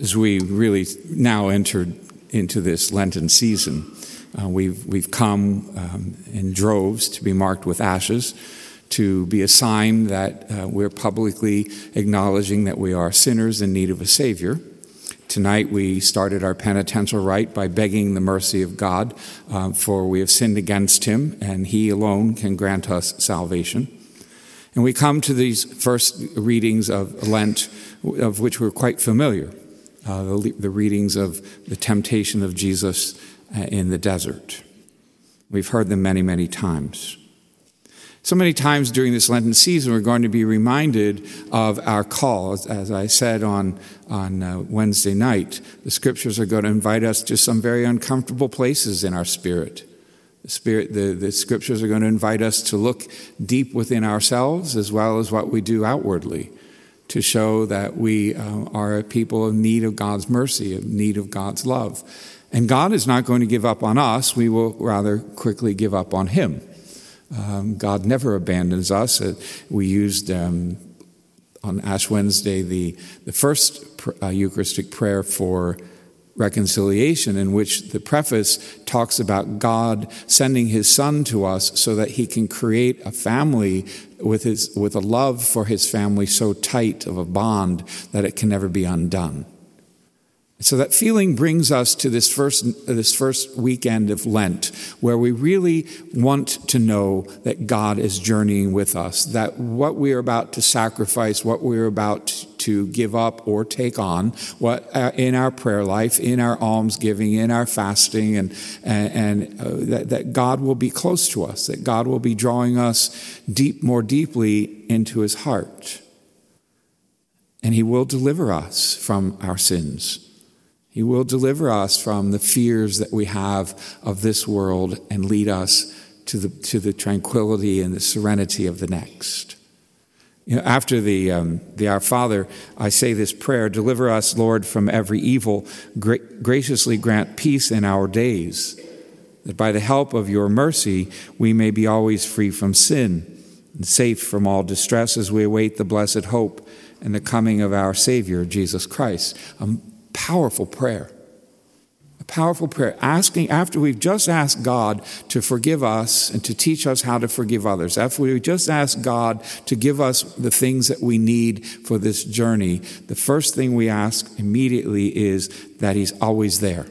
as we really now entered into this Lenten season, uh, we've, we've come um, in droves to be marked with ashes, to be a sign that uh, we're publicly acknowledging that we are sinners in need of a Savior. Tonight we started our penitential rite by begging the mercy of God, uh, for we have sinned against Him, and He alone can grant us salvation. And we come to these first readings of Lent, of which we're quite familiar uh, the, the, readings of the temptation of Jesus uh, in the desert. We've heard them many, many times. So many times during this Lenten season, we're going to be reminded of our call. As I said on, on uh, Wednesday night, the scriptures are going to invite us to some very uncomfortable places in our spirit. The, spirit the, the scriptures are going to invite us to look deep within ourselves as well as what we do outwardly to show that we uh, are a people in need of God's mercy, in need of God's love. And God is not going to give up on us, we will rather quickly give up on Him. Um, God never abandons us. Uh, we used um, on Ash Wednesday the, the first pr- uh, Eucharistic prayer for reconciliation, in which the preface talks about God sending his son to us so that he can create a family with, his, with a love for his family so tight of a bond that it can never be undone. So that feeling brings us to this first, this first weekend of Lent, where we really want to know that God is journeying with us, that what we are about to sacrifice, what we're about to give up or take on, what uh, in our prayer life, in our almsgiving, in our fasting, and, and, and uh, that, that God will be close to us, that God will be drawing us deep, more deeply into his heart. And he will deliver us from our sins. He will deliver us from the fears that we have of this world and lead us to the, to the tranquility and the serenity of the next. You know, after the, um, the Our Father, I say this prayer Deliver us, Lord, from every evil. Gra- graciously grant peace in our days, that by the help of your mercy we may be always free from sin and safe from all distress as we await the blessed hope and the coming of our Savior, Jesus Christ. A powerful prayer. Powerful prayer. Asking, after we've just asked God to forgive us and to teach us how to forgive others, after we've just asked God to give us the things that we need for this journey, the first thing we ask immediately is that He's always there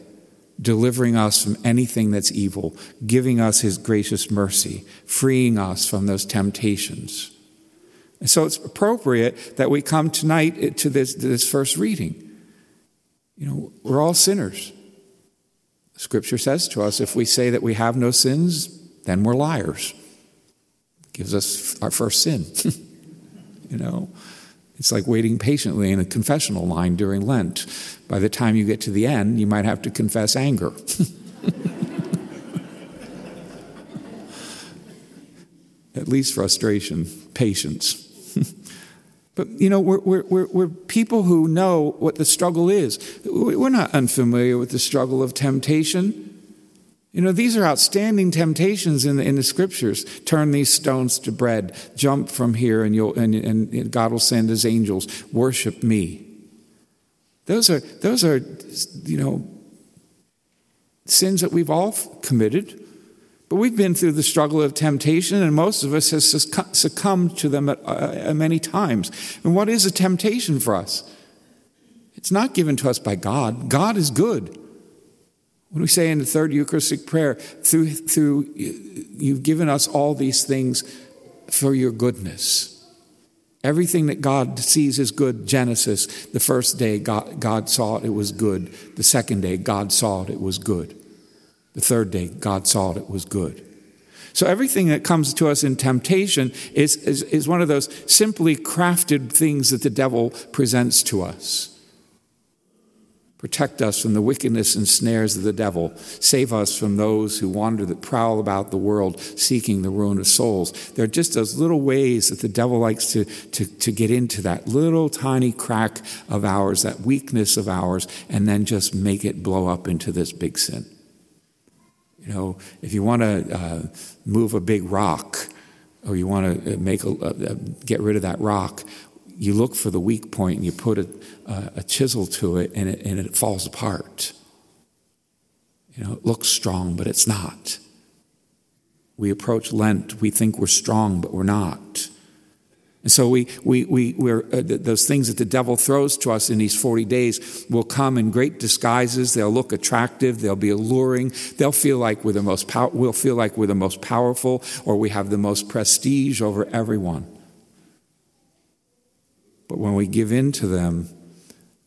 delivering us from anything that's evil, giving us his gracious mercy, freeing us from those temptations. And so it's appropriate that we come tonight to this, to this first reading. You know, we're all sinners. Scripture says to us if we say that we have no sins, then we're liars. gives us our first sin. you know, it's like waiting patiently in a confessional line during Lent. By the time you get to the end, you might have to confess anger. At least frustration, patience. But, you know, we're, we're, we're, people who know what the struggle is. We're not unfamiliar with the struggle of temptation. You know, these are outstanding temptations in the, in the scriptures. Turn these stones to bread. Jump from here, and, you'll, and, and God will send his angels. Worship me. Those are, those are, you know, sins that we've all committed. But we've been through the struggle of temptation, and most of us have succumbed to them uh, many times. And what is a temptation for us? It's not given to us by God. God is good. What do we say in the third Eucharistic prayer? Through, through you've given us all these things for your goodness. Everything that God sees is good, Genesis, the first day God, God saw it, it was good. The second day God saw it, it was good. The third day, God saw it, it was good. So everything that comes to us in temptation is, is, is one of those simply crafted things that the devil presents to us. Protect us from the wickedness and snares of the devil. Save us from those who wander that prowl about the world seeking the ruin of souls. There are just those little ways that the devil likes to, to, to get into that little tiny crack of ours, that weakness of ours, and then just make it blow up into this big sin. You know, if you want to uh, move a big rock, or you want to uh, make a, uh, get rid of that rock, you look for the weak point and you put a, a chisel to it and, it and it falls apart. You know, it looks strong, but it's not. We approach Lent, we think we're strong, but we're not. And so we, we, we, we're, uh, those things that the devil throws to us in these 40 days will come in great disguises. They'll look attractive. They'll be alluring. They'll feel like we're the most, pow- we'll feel like we're the most powerful or we have the most prestige over everyone. But when we give in to them,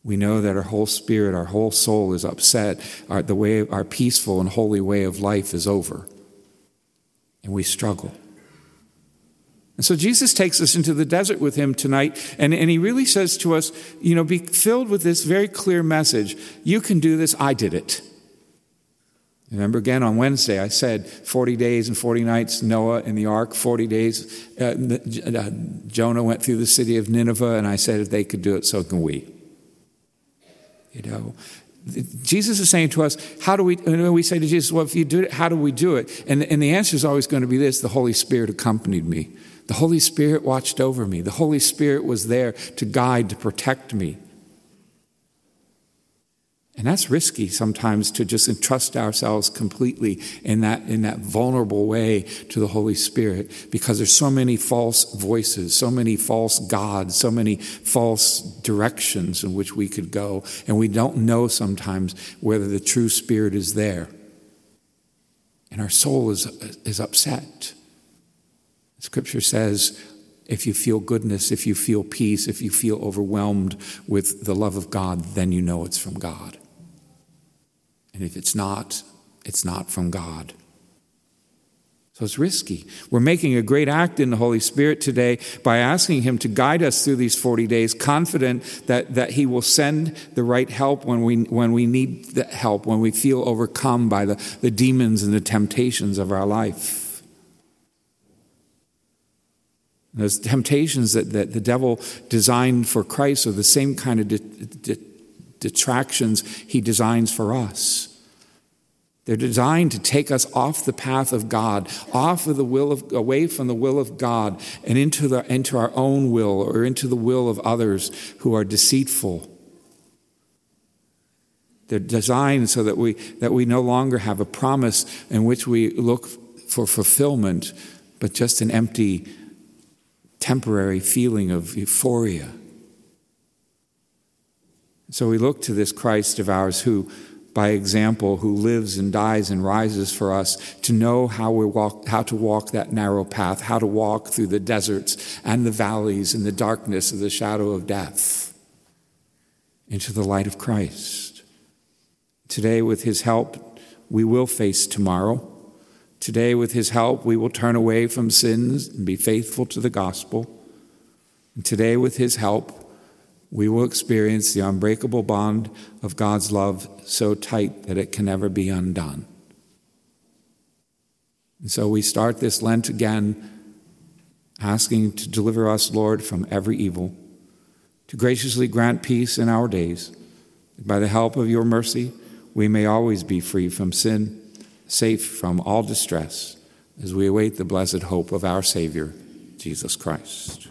we know that our whole spirit, our whole soul is upset. Our, the way, our peaceful and holy way of life is over. And we struggle. And so Jesus takes us into the desert with him tonight, and, and he really says to us, you know, be filled with this very clear message. You can do this, I did it. Remember again on Wednesday, I said 40 days and 40 nights, Noah in the ark, 40 days, uh, uh, Jonah went through the city of Nineveh, and I said if they could do it, so can we. You know, Jesus is saying to us, how do we, and we say to Jesus, well, if you do it, how do we do it? And, and the answer is always going to be this the Holy Spirit accompanied me. The Holy Spirit watched over me. The Holy Spirit was there to guide, to protect me. And that's risky sometimes to just entrust ourselves completely in that, in that vulnerable way to the Holy Spirit because there's so many false voices, so many false gods, so many false directions in which we could go. And we don't know sometimes whether the true Spirit is there. And our soul is, is upset. Scripture says, if you feel goodness, if you feel peace, if you feel overwhelmed with the love of God, then you know it's from God. And if it's not, it's not from God. So it's risky. We're making a great act in the Holy Spirit today by asking Him to guide us through these 40 days, confident that, that He will send the right help when we, when we need the help, when we feel overcome by the, the demons and the temptations of our life. Those temptations that, that the devil designed for Christ are the same kind of de- de- detractions he designs for us. They're designed to take us off the path of God, off of the will of, away from the will of God, and into, the, into our own will or into the will of others who are deceitful. They're designed so that we, that we no longer have a promise in which we look for fulfillment, but just an empty temporary feeling of euphoria. So we look to this Christ of ours who, by example, who lives and dies and rises for us to know how, we walk, how to walk that narrow path, how to walk through the deserts and the valleys and the darkness of the shadow of death into the light of Christ. Today, with his help, we will face tomorrow. Today, with His help, we will turn away from sins and be faithful to the gospel. And today, with His help, we will experience the unbreakable bond of God's love so tight that it can never be undone. And so we start this Lent again, asking to deliver us, Lord, from every evil, to graciously grant peace in our days. By the help of your mercy, we may always be free from sin safe from all distress as we await the blessed hope of our Savior, Jesus Christ.